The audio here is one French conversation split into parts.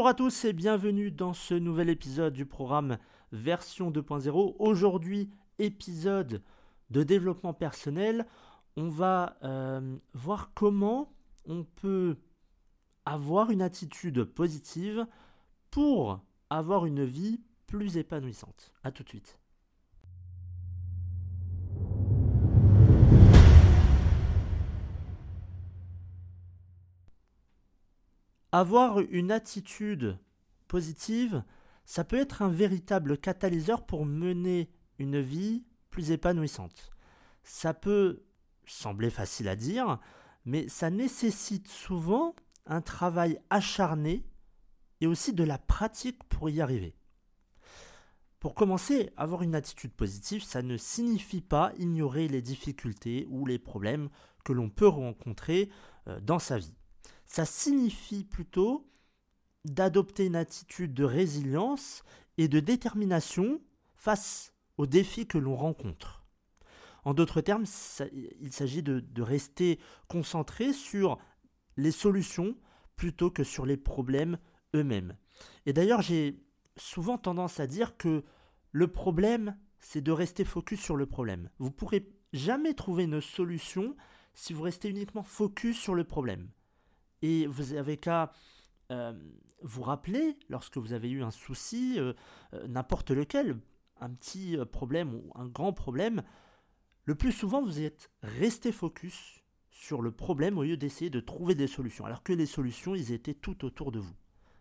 Bonjour à tous et bienvenue dans ce nouvel épisode du programme version 2.0. Aujourd'hui, épisode de développement personnel. On va euh, voir comment on peut avoir une attitude positive pour avoir une vie plus épanouissante. A tout de suite. Avoir une attitude positive, ça peut être un véritable catalyseur pour mener une vie plus épanouissante. Ça peut sembler facile à dire, mais ça nécessite souvent un travail acharné et aussi de la pratique pour y arriver. Pour commencer, avoir une attitude positive, ça ne signifie pas ignorer les difficultés ou les problèmes que l'on peut rencontrer euh, dans sa vie. Ça signifie plutôt d'adopter une attitude de résilience et de détermination face aux défis que l'on rencontre. En d'autres termes, il s'agit de, rester concentré sur les solutions plutôt que sur les problèmes eux-mêmes. Et d'ailleurs, j'ai souvent tendance à dire que le problème, c'est de rester focus sur le problème. Vous ne pourrez jamais trouver une solution si vous restez uniquement focus sur le problème. Et vous avez qu'à euh, vous rappeler, lorsque vous avez eu un souci, euh, euh, n'importe lequel, un petit problème ou un grand problème, le plus souvent vous êtes resté focus sur le problème au lieu d'essayer de trouver des solutions, alors que les solutions, ils étaient tout autour de vous.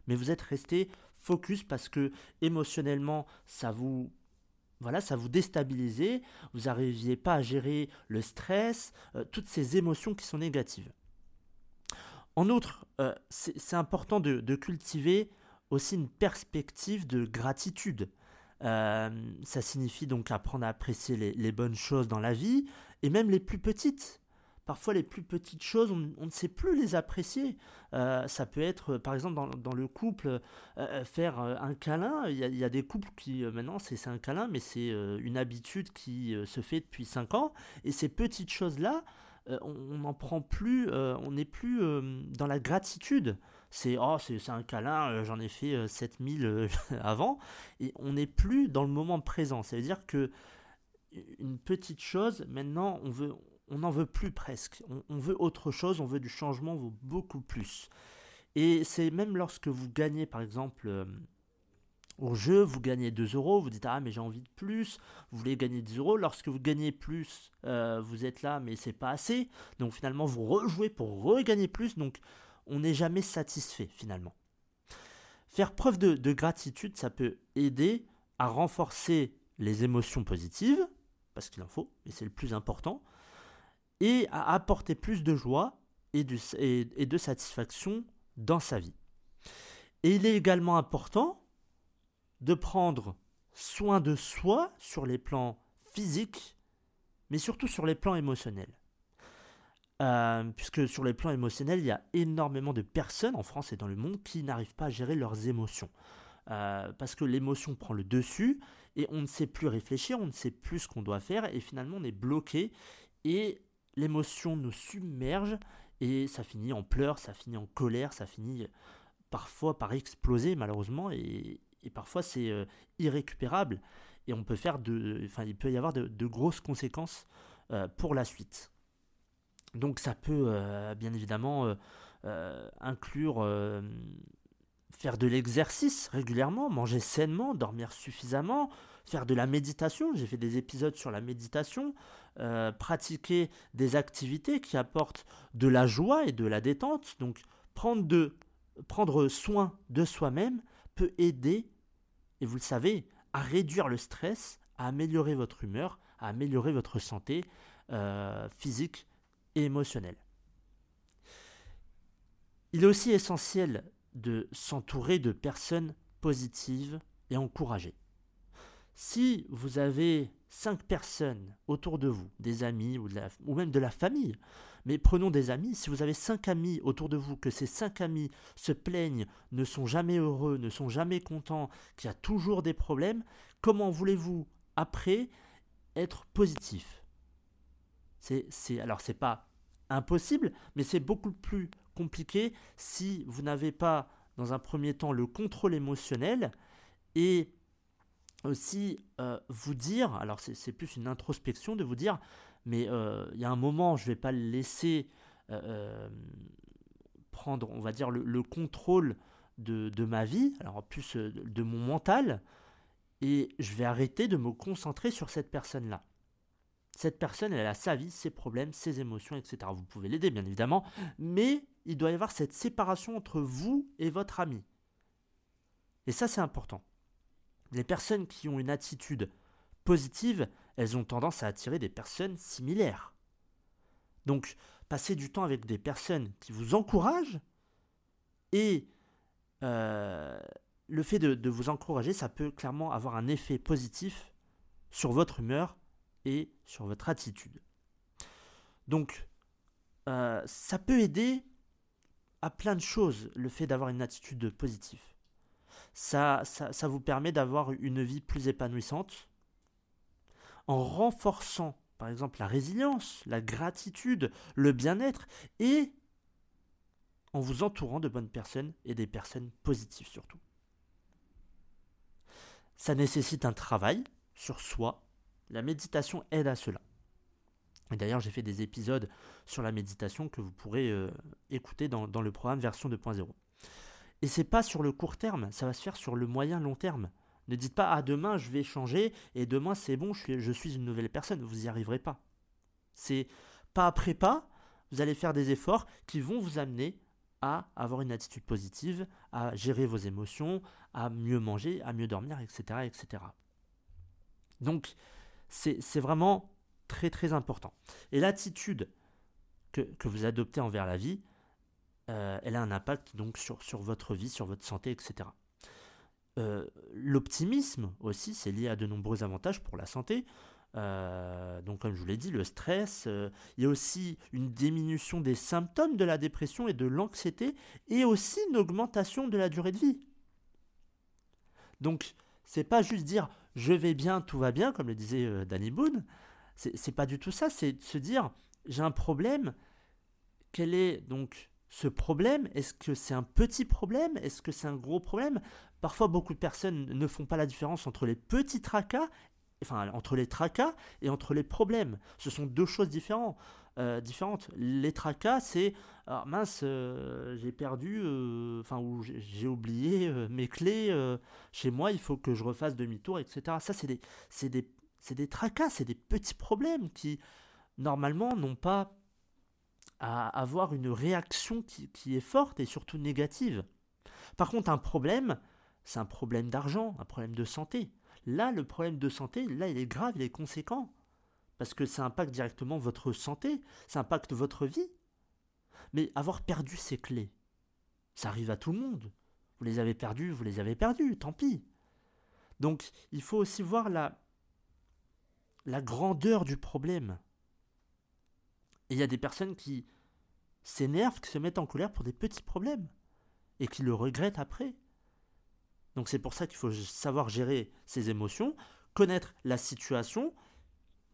Mais vous êtes resté focus parce que émotionnellement, ça vous voilà, ça vous déstabilisait, vous n'arriviez pas à gérer le stress, toutes ces émotions qui sont négatives. En outre, euh, c'est important de, cultiver aussi une perspective de gratitude. Euh, ça signifie donc apprendre à apprécier les, bonnes choses dans la vie, et même les plus petites. Parfois, les plus petites choses, on, ne sait plus les apprécier. Euh, ça peut être, par exemple, dans, le couple, faire un câlin. Il y, a, des couples qui, maintenant, c'est un câlin, mais c'est une habitude qui se fait depuis 5 ans. Et ces petites choses-là, on n'en prend plus, euh, on n'est plus euh, dans la gratitude. C'est oh, c'est un câlin, j'en ai fait 7000 avant, et on n'est plus dans le moment présent. Ça veut dire que une petite chose, maintenant, on veut, on n'en veut plus presque. On, on, veut autre chose, on veut du changement, on veut beaucoup plus. Et c'est même lorsque vous gagnez, par exemple, au jeu, vous gagnez 2 euros, vous dites ah mais j'ai envie de plus, vous voulez gagner 10 euros, lorsque vous gagnez plus, euh, vous êtes là mais c'est pas assez, donc finalement vous rejouez pour regagner plus, donc on n'est jamais satisfait finalement. Faire preuve de, de, gratitude, ça peut aider à renforcer les émotions positives, parce qu'il en faut, et c'est le plus important, et à apporter plus de joie et de satisfaction dans sa vie. Et il est également important de prendre soin de soi sur les plans physiques, mais surtout sur les plans émotionnels. Euh, puisque sur les plans émotionnels, il y a énormément de personnes en France et dans le monde qui n'arrivent pas à gérer leurs émotions. Euh, parce que l'émotion prend le dessus et on ne sait plus réfléchir, on ne sait plus ce qu'on doit faire et finalement on est bloqué et l'émotion nous submerge et ça finit en pleurs, ça finit en colère, ça finit parfois par exploser malheureusement et, et parfois c'est euh, irrécupérable et on peut faire de, enfin il peut y avoir de, grosses conséquences euh, pour la suite. Donc ça peut euh, bien évidemment inclure faire de l'exercice régulièrement, manger sainement, dormir suffisamment, faire de la méditation. J'ai fait des épisodes sur la méditation, pratiquer des activités qui apportent de la joie et de la détente. Donc prendre, de, prendre soin de soi-même aider, et vous le savez, à réduire le stress, à améliorer votre humeur, à améliorer votre santé euh, physique et émotionnelle. Il est aussi essentiel de s'entourer de personnes positives et encouragées. Si vous avez cinq personnes autour de vous, des amis ou même de la famille, mais prenons des amis, si vous avez cinq amis autour de vous, que ces cinq amis se plaignent, ne sont jamais heureux, ne sont jamais contents, qu'il y a toujours des problèmes, comment voulez-vous après être positif? C'est, Alors c'est pas impossible, mais c'est beaucoup plus compliqué si vous n'avez pas dans un premier temps, le contrôle émotionnel et aussi euh, vous dire, alors c'est plus une introspection de vous dire, mais euh, il y a un moment, je ne vais pas le laisser euh, prendre, on va dire, le, contrôle de, de, ma vie, alors en plus de mon mental, et je vais arrêter de me concentrer sur cette personne-là. Cette personne, elle a sa vie, ses problèmes, ses émotions, etc. Vous pouvez l'aider, bien évidemment, mais il doit y avoir cette séparation entre vous et votre ami. Et ça, c'est important. Les personnes qui ont une attitude positive, elles ont tendance à attirer des personnes similaires. Donc, passez du temps avec des personnes qui vous encouragent et euh, le fait de, vous encourager, ça peut clairement avoir un effet positif sur votre humeur et sur votre attitude. Donc, euh, ça peut aider à plein de choses, le fait d'avoir une attitude positive. Ça, ça, vous permet d'avoir une vie plus épanouissante en renforçant, par exemple, la résilience, la gratitude, le bien-être et en vous entourant de bonnes personnes et des personnes positives surtout. Ça nécessite un travail sur soi. La méditation aide à cela. Et d'ailleurs, j'ai fait des épisodes sur la méditation que vous pourrez euh, écouter dans, le programme version 2.0. Et c'est pas sur le court terme, ça va se faire sur le moyen long terme. Ne dites pas ah demain je vais changer et demain c'est bon, je suis, une nouvelle personne. Vous n'y arriverez pas. C'est pas après pas, vous allez faire des efforts qui vont vous amener à avoir une attitude positive, à gérer vos émotions, à mieux manger, à mieux dormir, etc. etc. Donc, c'est vraiment très très important. Et l'attitude que, vous adoptez envers la vie, euh, elle a un impact donc sur votre vie, sur votre santé, etc. Euh, l'optimisme aussi, c'est lié à de nombreux avantages pour la santé. Euh, donc comme je vous l'ai dit, le stress, euh, il y a aussi une diminution des symptômes de la dépression et de l'anxiété, et aussi une augmentation de la durée de vie. Donc c'est pas juste dire je vais bien, tout va bien, comme le disait Danny Boone. C'est pas du tout ça, c'est de se dire j'ai un problème. Quel est donc ce problème Est-ce que c'est un petit problème? Est-ce que c'est un gros problème? Parfois, beaucoup de personnes ne font pas la différence entre les petits tracas enfin entre les tracas et entre les problèmes. Ce sont deux choses différentes. Euh, différentes. Les tracas, c'est ah, mince, euh, j'ai perdu, euh, enfin ou j'ai oublié mes clés chez moi, il faut que je refasse demi-tour, etc. Ça, c'est des, des, c'est des tracas, c'est des petits problèmes qui normalement n'ont pas à avoir une réaction qui, est forte et surtout négative. Par contre, un problème, c'est un problème d'argent, un problème de santé. Là, le problème de santé, là, il est grave, il est conséquent. Parce que ça impacte directement votre santé, ça impacte votre vie. Mais avoir perdu ses clés, ça arrive à tout le monde. Vous les avez perdues, vous les avez perdues, tant pis. Donc, il faut aussi voir la, la grandeur du problème. Et il y a des personnes qui s'énervent, qui se mettent en colère pour des petits problèmes, et qui le regrettent après. Donc c'est pour ça qu'il faut savoir gérer ses émotions, connaître la situation.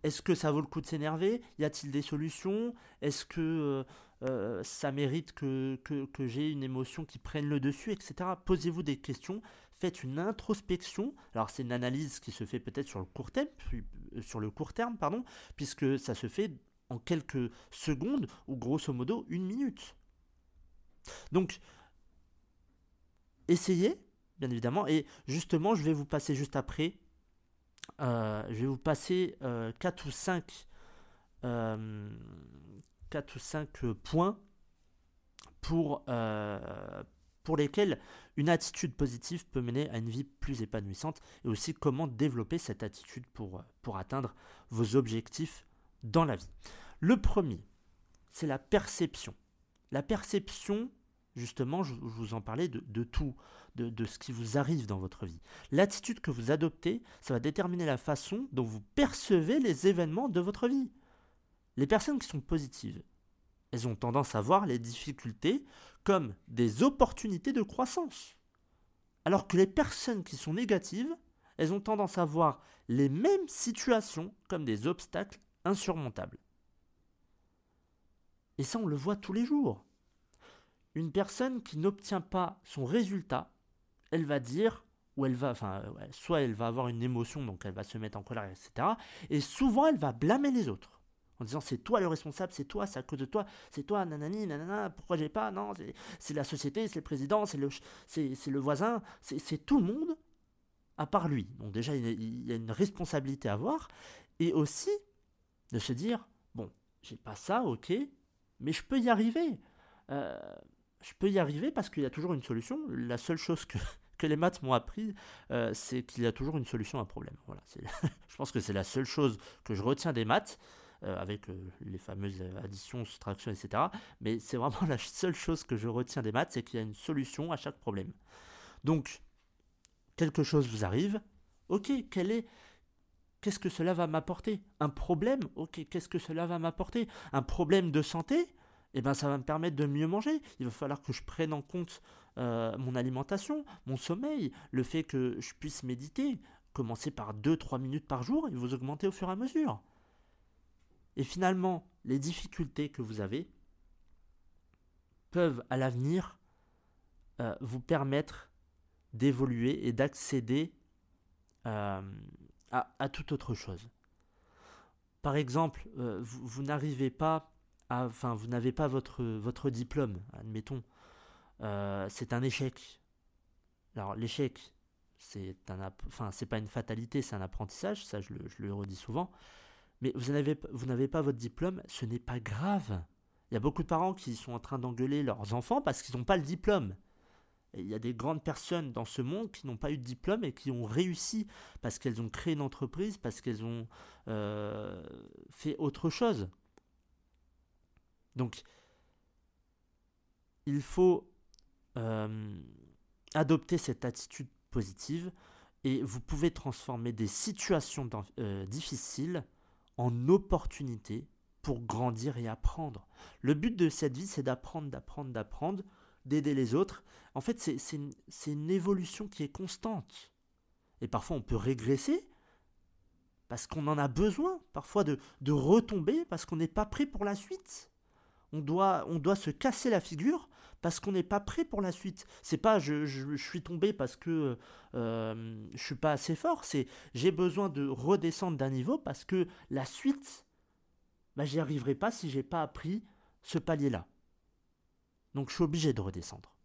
Est-ce que ça vaut le coup de s'énerver? Y a-t-il des solutions? Est-ce que euh, euh, ça mérite que, que, j'ai une émotion qui prenne le dessus, etc. Posez-vous des questions, faites une introspection. Alors c'est une analyse qui se fait peut-être sur le court terme, euh, sur le court terme, pardon, puisque ça se fait en quelques secondes ou grosso modo une minute. Donc essayez, bien évidemment. Et justement, je vais vous passer juste après, euh, je vais vous passer 4 euh, ou 5, 4 euh, ou 5 points pour, pour lesquels une attitude positive peut mener à une vie plus épanouissante et aussi comment développer cette attitude pour, pour atteindre vos objectifs dans la vie. Le premier, c'est la perception. La perception, justement, je, vous en parlais de, tout, de, ce qui vous arrive dans votre vie. L'attitude que vous adoptez, ça va déterminer la façon dont vous percevez les événements de votre vie. Les personnes qui sont positives, elles ont tendance à voir les difficultés comme des opportunités de croissance. Alors que les personnes qui sont négatives, elles ont tendance à voir les mêmes situations comme des obstacles insurmontables. Et ça, on le voit tous les jours une personne qui n'obtient pas son résultat, elle va dire, ou elle va, soit elle va avoir une émotion, donc elle va se mettre en colère, etc. Et souvent, elle va blâmer les autres. En disant, c'est toi le responsable, c'est toi, c'est à cause de toi, c'est toi, nanani, nanana, pourquoi j'ai pas, non, c'est la société, c'est le président, c'est le, le voisin, c'est tout le monde, à part lui. Donc déjà, il y a une responsabilité à avoir. Et aussi, de se dire, bon, j'ai pas ça, ok, mais je peux y arriver. Euh, je peux y arriver parce qu'il y a toujours une solution. La seule chose que, que les maths m'ont appris, euh, c'est qu'il y a toujours une solution à un problème. Voilà, je pense que c'est la seule chose que je retiens des maths, euh, avec les fameuses additions, soustractions, etc. Mais c'est vraiment la seule chose que je retiens des maths, c'est qu'il y a une solution à chaque problème. Donc, quelque chose vous arrive, ok, quel est Qu'est-ce que cela va m'apporter? Un problème? Ok, qu'est-ce que cela va m'apporter? Un problème de santé? Eh bien, ça va me permettre de mieux manger. Il va falloir que je prenne en compte euh, mon alimentation, mon sommeil, le fait que je puisse méditer. Commencer par 2-3 minutes par jour et vous augmenter au fur et à mesure. Et finalement, les difficultés que vous avez peuvent à l'avenir euh, vous permettre d'évoluer et d'accéder euh, à, toute autre chose. Par exemple, euh, vous, n'arrivez pas à, enfin, vous n'avez pas votre, votre diplôme, admettons. Euh, c'est un échec. Alors, l'échec, c'est un, enfin, c'est pas une fatalité, c'est un apprentissage, ça je le, je le redis souvent. Mais vous vous n'avez pas votre diplôme, ce n'est pas grave. Il y a beaucoup de parents qui sont en train d'engueuler leurs enfants parce qu'ils n'ont pas le diplôme il y a des grandes personnes dans ce monde qui n'ont pas eu de diplôme et qui ont réussi parce qu'elles ont créé une entreprise, parce qu'elles ont euh, fait autre chose. Donc, il faut euh, adopter cette attitude positive et vous pouvez transformer des situations euh, difficiles en opportunités pour grandir et apprendre. Le but de cette vie, c'est d'apprendre, d'apprendre, d'apprendre d'aider les autres. En fait, c'est une, une, évolution qui est constante. Et parfois, on peut régresser parce qu'on en a besoin, parfois de, de retomber parce qu'on n'est pas prêt pour la suite. On doit, on doit se casser la figure parce qu'on n'est pas prêt pour la suite. C'est pas je, je, suis tombé parce que euh, je suis pas assez fort, c'est j'ai besoin de redescendre d'un niveau parce que la suite, bah, j'y arriverai pas si j'ai pas appris ce palier-là. Donc je suis obligé de redescendre.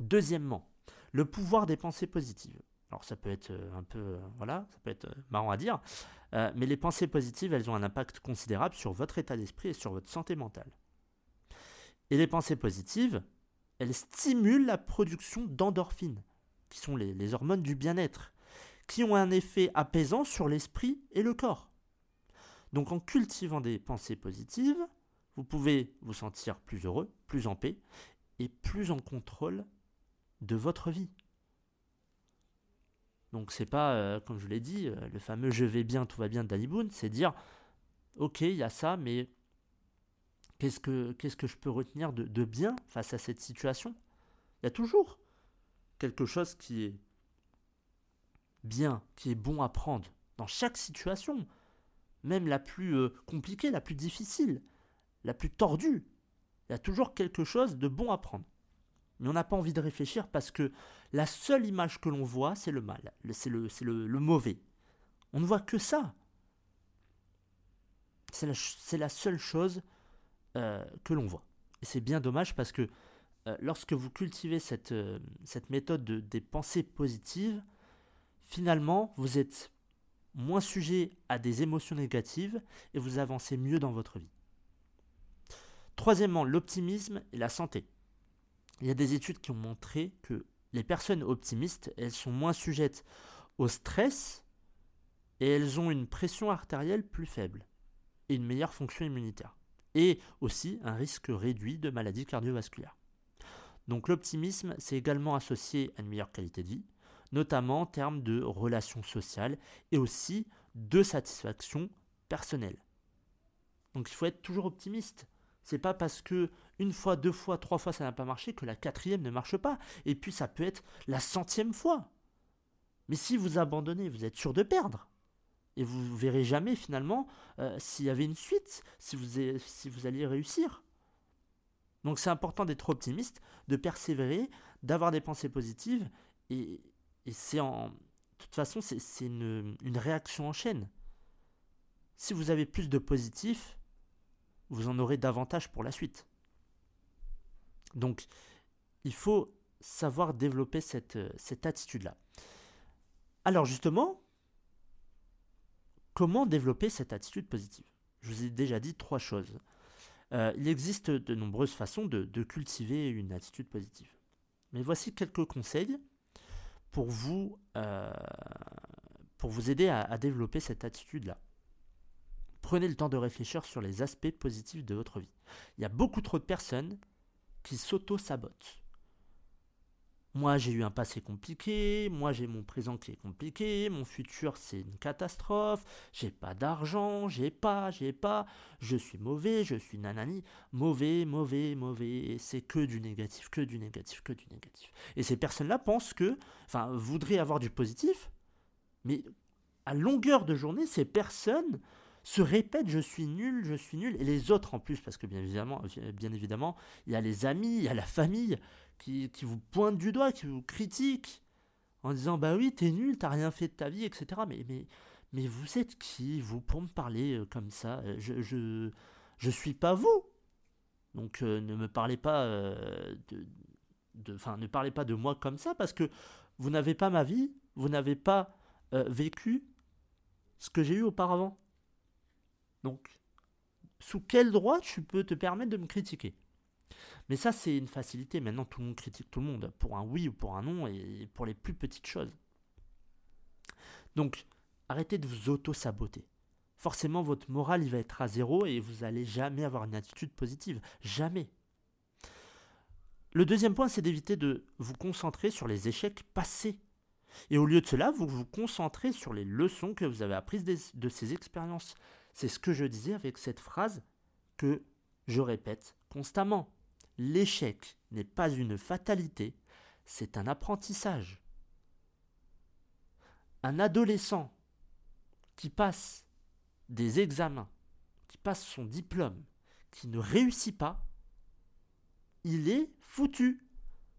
Deuxièmement, le pouvoir des pensées positives. Alors ça peut être euh, un peu, euh, voilà, ça peut être euh, marrant à dire, mais les pensées positives, elles ont un impact considérable sur votre état d'esprit et sur votre santé mentale. Et les pensées positives, elles stimulent la production d'endorphines, qui sont les, les hormones du bien-être, qui ont un effet apaisant sur l'esprit et le corps. Donc en cultivant des pensées positives, vous pouvez vous sentir plus heureux, plus en paix et plus en contrôle de votre vie. Donc c'est pas, euh, comme je l'ai dit, euh, le fameux je vais bien, tout va bien de Danny c'est dire ok, il y a ça, mais qu'est-ce que, qu'est-ce que je peux retenir de, de bien face à cette situation? Il y a toujours quelque chose qui est bien, qui est bon à prendre dans chaque situation, même la plus euh, compliquée, la plus difficile la plus tordue. Il y a toujours quelque chose de bon à prendre. Mais on n'a pas envie de réfléchir parce que la seule image que l'on voit, c'est le mal, c'est le, mauvais. On ne voit que ça. C'est la, seule chose euh, que l'on voit. Et c'est bien dommage parce que euh, lorsque vous cultivez cette, euh, cette méthode de, des pensées positives, finalement, vous êtes moins sujet à des émotions négatives et vous avancez mieux dans votre vie. Troisièmement, l'optimisme et la santé. Il y a des études qui ont montré que les personnes optimistes, elles sont moins sujettes au stress et elles ont une pression artérielle plus faible et une meilleure fonction immunitaire. Et aussi un risque réduit de maladies cardiovasculaires. Donc l'optimisme, c'est également associé à une meilleure qualité de vie, notamment en termes de relations sociales et aussi de satisfaction personnelle. Donc il faut être toujours optimiste. C'est pas parce que une fois, deux fois, trois fois ça n'a pas marché que la quatrième ne marche pas. Et puis ça peut être la centième fois. Mais si vous abandonnez, vous êtes sûr de perdre. Et vous verrez jamais finalement euh, s'il y avait une suite, si vous, alliez réussir. Donc c'est important d'être optimiste, de persévérer, d'avoir des pensées positives, et, c'est en... De toute façon, c'est une, une réaction en chaîne. Si vous avez plus de positif, vous en aurez davantage pour la suite. Donc, il faut savoir développer cette, cette attitude-là. Alors justement, comment développer cette attitude positive? Je vous ai déjà dit trois choses. Euh, il existe de nombreuses façons de, cultiver une attitude positive. Mais voici quelques conseils pour vous, euh, pour vous aider à, développer cette attitude-là. Prenez le temps de réfléchir sur les aspects positifs de votre vie. Il y a beaucoup trop de personnes qui s'auto-sabotent. Moi, j'ai eu un passé compliqué, moi, j'ai mon présent qui est compliqué, mon futur, c'est une catastrophe, j'ai pas d'argent, j'ai pas, j'ai pas, je suis mauvais, je suis nanani, mauvais, mauvais, mauvais, c'est que du négatif, que du négatif, que du négatif. Et ces personnes-là pensent que, enfin, voudraient avoir du positif, mais à longueur de journée, ces personnes se répètent je suis nul, je suis nul, et les autres en plus, parce que bien évidemment, bien évidemment, il y a les amis, il y a la famille, qui, vous pointe du doigt, qui vous critique, en disant bah oui, t'es nul, t'as rien fait de ta vie, etc. Mais, mais, mais vous êtes qui, vous, pour me parler euh, comme ça? Euh, je, je, je suis pas vous. Donc euh, ne me parlez pas de. Enfin, ne parlez pas de moi comme ça parce que vous n'avez pas ma vie, vous n'avez pas vécu ce que j'ai eu auparavant. Donc, sous quel droit tu peux te permettre de me critiquer? Mais ça, c'est une facilité. Maintenant, tout le monde critique tout le monde, pour un oui ou pour un non, et pour les plus petites choses. Donc, arrêtez de vous auto-saboter. Forcément, votre morale, il va être à zéro et vous n'allez jamais avoir une attitude positive. Jamais. Le deuxième point, c'est d'éviter de vous concentrer sur les échecs passés. Et au lieu de cela, vous vous concentrez sur les leçons que vous avez apprises de ces expériences. C'est ce que je disais avec cette phrase que je répète constamment. L'échec n'est pas une fatalité, c'est un apprentissage. Un adolescent qui passe des examens, qui passe son diplôme, qui ne réussit pas, il est foutu.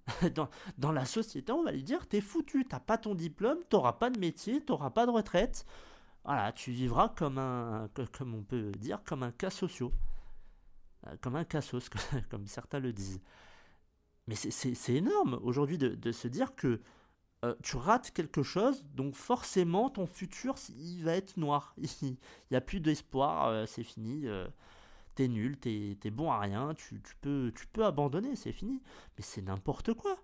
Dans, la société, on va lui dire t'es foutu, t'as pas ton diplôme, t'auras pas de métier, t'auras pas de retraite. Voilà, tu vivras comme un, comme on peut dire, comme un cas social. Euh, comme un cassos, comme certains le disent. Mais c'est énorme aujourd'hui de, se dire que euh, tu rates quelque chose, donc forcément ton futur il va être noir. Il n'y a plus d'espoir, euh, c'est fini. t'es nul, t'es es bon à rien, tu, peux, tu peux abandonner, c'est fini. Mais c'est n'importe quoi.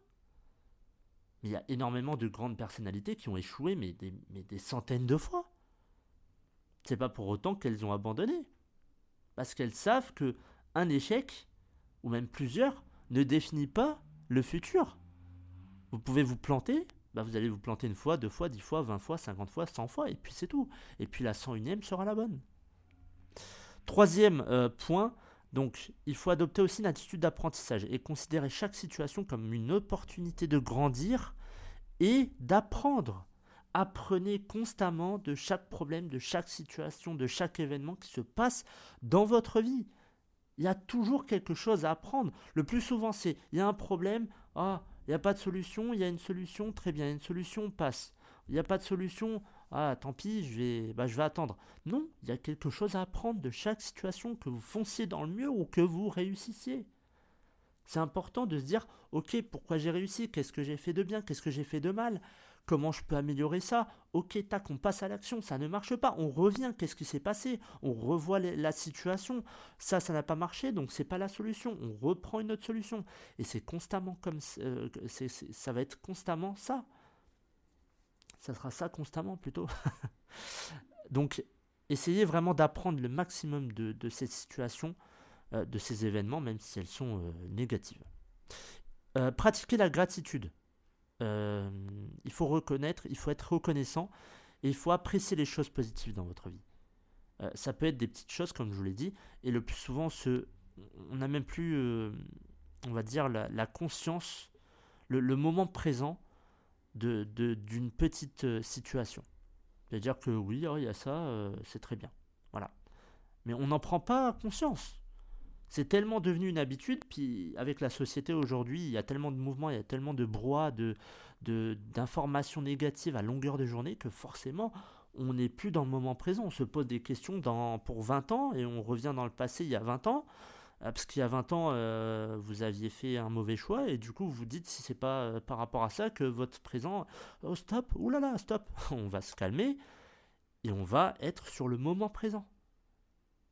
Mais il y a énormément de grandes personnalités qui ont échoué, mais des, mais des centaines de fois. C'est pas pour autant qu'elles ont abandonné. Parce qu'elles savent que un échec, ou même plusieurs, ne définit pas le futur. Vous pouvez vous planter, bah vous allez vous planter une fois, deux fois, dix fois, vingt fois, cinquante fois, cent fois, et puis c'est tout. Et puis la cent unième sera la bonne. Troisième euh, point, donc il faut adopter aussi une attitude d'apprentissage et considérer chaque situation comme une opportunité de grandir et d'apprendre. Apprenez constamment de chaque problème, de chaque situation, de chaque événement qui se passe dans votre vie. Il y a toujours quelque chose à apprendre. Le plus souvent, c'est il y a un problème, ah, il n'y a pas de solution, il y a une solution, très bien, une solution passe. Il n'y a pas de solution, ah, tant pis, je vais, bah, je vais attendre. Non, il y a quelque chose à apprendre de chaque situation, que vous fonciez dans le mur ou que vous réussissiez. C'est important de se dire, ok, pourquoi j'ai réussi? Qu'est-ce que j'ai fait de bien? Qu'est-ce que j'ai fait de mal? Comment je peux améliorer ça? Ok, tac, on passe à l'action, ça ne marche pas. On revient, qu'est-ce qui s'est passé? On revoit la situation. Ça, ça n'a pas marché, donc c'est pas la solution. On reprend une autre solution. Et c'est constamment comme euh, ça va être constamment ça. Ça sera ça constamment plutôt. donc, essayez vraiment d'apprendre le maximum de, ces situations, euh, de ces événements, même si elles sont euh, négatives. pratiquez la gratitude. Euh, il faut reconnaître, il faut être reconnaissant et il faut apprécier les choses positives dans votre vie. Euh, ça peut être des petites choses, comme je vous l'ai dit, et le plus souvent, on n'a même plus, euh, on va dire, la, conscience, le, moment présent d'une de, d'une petite situation. C'est-à-dire que oui, oh, il y a ça, c'est très bien. Voilà. Mais on n'en prend pas conscience. C'est tellement devenu une habitude, puis avec la société aujourd'hui, il y a tellement de mouvements, il y a tellement de broie, de, d'informations négatives à longueur de journée que forcément, on n'est plus dans le moment présent. On se pose des questions pour 20 ans et on revient dans le passé il y a 20 ans. Euh, parce qu'il y a 20 ans, euh, vous aviez fait un mauvais choix et du coup, vous dites si c'est pas euh, par rapport à ça que votre présent, oh stop, oulala, stop, on va se calmer et on va être sur le moment présent.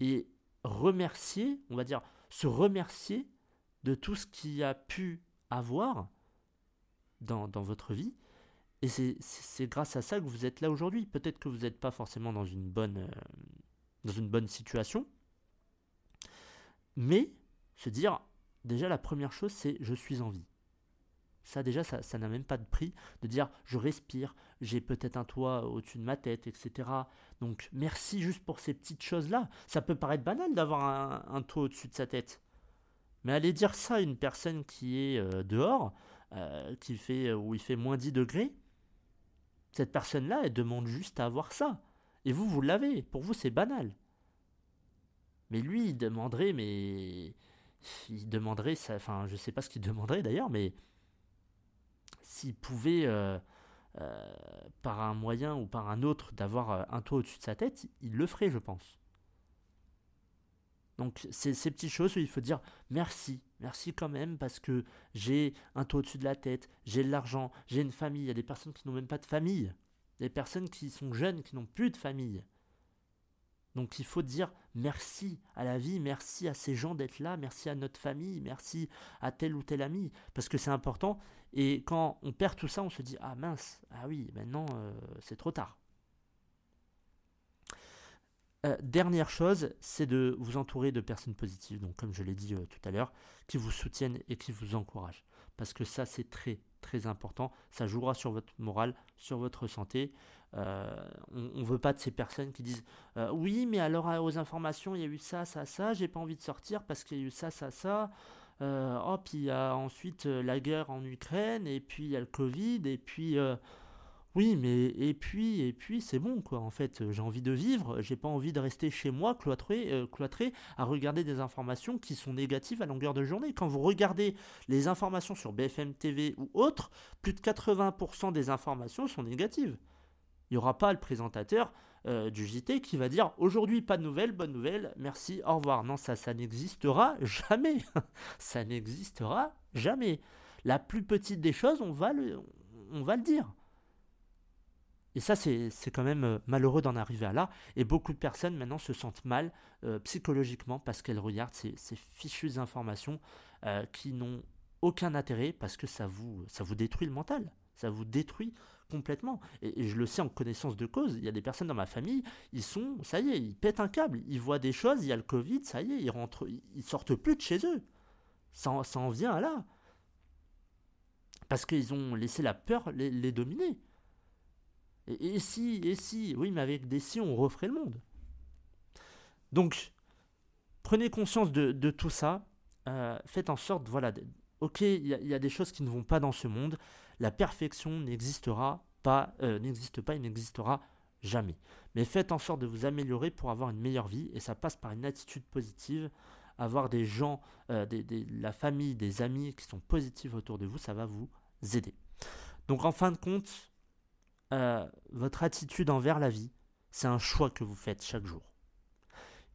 Et remercier, on va dire, se remercier de tout ce qui a pu avoir dans, votre vie. Et c'est grâce à ça que vous êtes là aujourd'hui. Peut-être que vous n'êtes pas forcément dans une bonne, dans une bonne situation, mais se dire, déjà la première chose, c'est je suis en vie. Ça déjà, ça n'a même pas de prix de dire je respire, j'ai peut-être un toit au-dessus de ma tête, etc. Donc merci juste pour ces petites choses-là. Ça peut paraître banal d'avoir un, toit au-dessus de sa tête. Mais aller dire ça à une personne qui est euh, dehors, euh, qui fait, où il fait moins 10 degrés, cette personne-là, elle demande juste à avoir ça. Et vous, vous l'avez. Pour vous, c'est banal. Mais lui, il demanderait, mais. Il demanderait, ça, enfin, je sais pas ce qu'il demanderait d'ailleurs, mais. S'il pouvait, euh, euh, par un moyen ou par un autre, d'avoir euh, un toit au-dessus de sa tête, il le ferait, je pense. Donc, c'est ces petites choses où il faut dire merci, merci quand même, parce que j'ai un toit au-dessus de la tête, j'ai de l'argent, j'ai une famille. Il y a des personnes qui n'ont même pas de famille. Des personnes qui sont jeunes, qui n'ont plus de famille. Donc il faut dire merci à la vie, merci à ces gens d'être là, merci à notre famille, merci à tel ou tel ami, parce que c'est important. Et quand on perd tout ça, on se dit ah mince, ah oui, maintenant euh, c'est trop tard. Euh, dernière chose, c'est de vous entourer de personnes positives, donc comme je l'ai dit euh, tout à l'heure, qui vous soutiennent et qui vous encouragent. Parce que ça, c'est très, très important. Ça jouera sur votre morale, sur votre santé. Euh, on ne veut pas de ces personnes qui disent euh, oui, mais alors euh, aux informations, il y a eu ça, ça, ça, j'ai pas envie de sortir parce qu'il y a eu ça, ça, ça. oh, puis il y a ensuite la guerre en Ukraine, et puis il y a le Covid, et puis. Oui, mais et puis, et puis, c'est bon, quoi. En fait, j'ai envie de vivre, j'ai pas envie de rester chez moi, cloîtré, cloîtré, à regarder des informations qui sont négatives à longueur de journée. Quand vous regardez les informations sur BFM TV ou autres, plus de 80% des informations sont négatives. Il n'y aura pas le présentateur euh, du JT qui va dire aujourd'hui pas de nouvelles, bonne nouvelle, merci, au revoir. Non, ça, ça n'existera jamais. ça n'existera jamais. La plus petite des choses, on va le dire. Et ça, c'est quand même euh, malheureux d'en arriver à là. Et beaucoup de personnes maintenant se sentent mal euh, psychologiquement parce qu'elles regardent ces, fichues informations qui n'ont aucun intérêt parce que ça vous, ça vous détruit le mental. Ça vous détruit complètement. Et, je le sais en connaissance de cause. Il y a des personnes dans ma famille, ils sont, ça y est, ils pètent un câble. Ils voient des choses, il y a le Covid, ça y est, ils rentrent, ils sortent plus de chez eux. Ça, ça en vient à là. Parce qu'ils ont laissé la peur les, dominer. Et, si, et si, oui, mais avec des si, on referait le monde. Donc, prenez conscience de, tout ça. Euh, faites en sorte, voilà, ok, il y, a des choses qui ne vont pas dans ce monde la perfection n'existera pas, euh, n'existe pas et n'existera jamais. Mais faites en sorte de vous améliorer pour avoir une meilleure vie et ça passe par une attitude positive. Avoir des gens, euh, la famille, des amis qui sont positifs autour de vous, ça va vous aider. Donc en fin de compte, euh, votre attitude envers la vie, c'est un choix que vous faites chaque jour.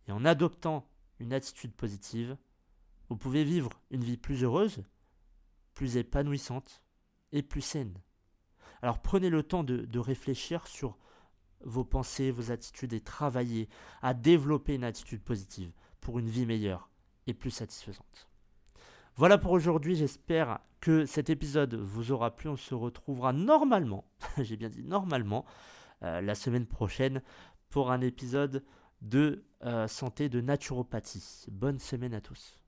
Et en adoptant une attitude positive, vous pouvez vivre une vie plus heureuse, plus épanouissante et plus saine. Alors prenez le temps de, réfléchir sur vos pensées, vos attitudes et travaillez à développer une attitude positive pour une vie meilleure et plus satisfaisante. Voilà pour aujourd'hui, j'espère que cet épisode vous aura plu. On se retrouvera normalement, j'ai bien dit normalement, euh, la semaine prochaine pour un épisode de euh, santé de naturopathie. Bonne semaine à tous.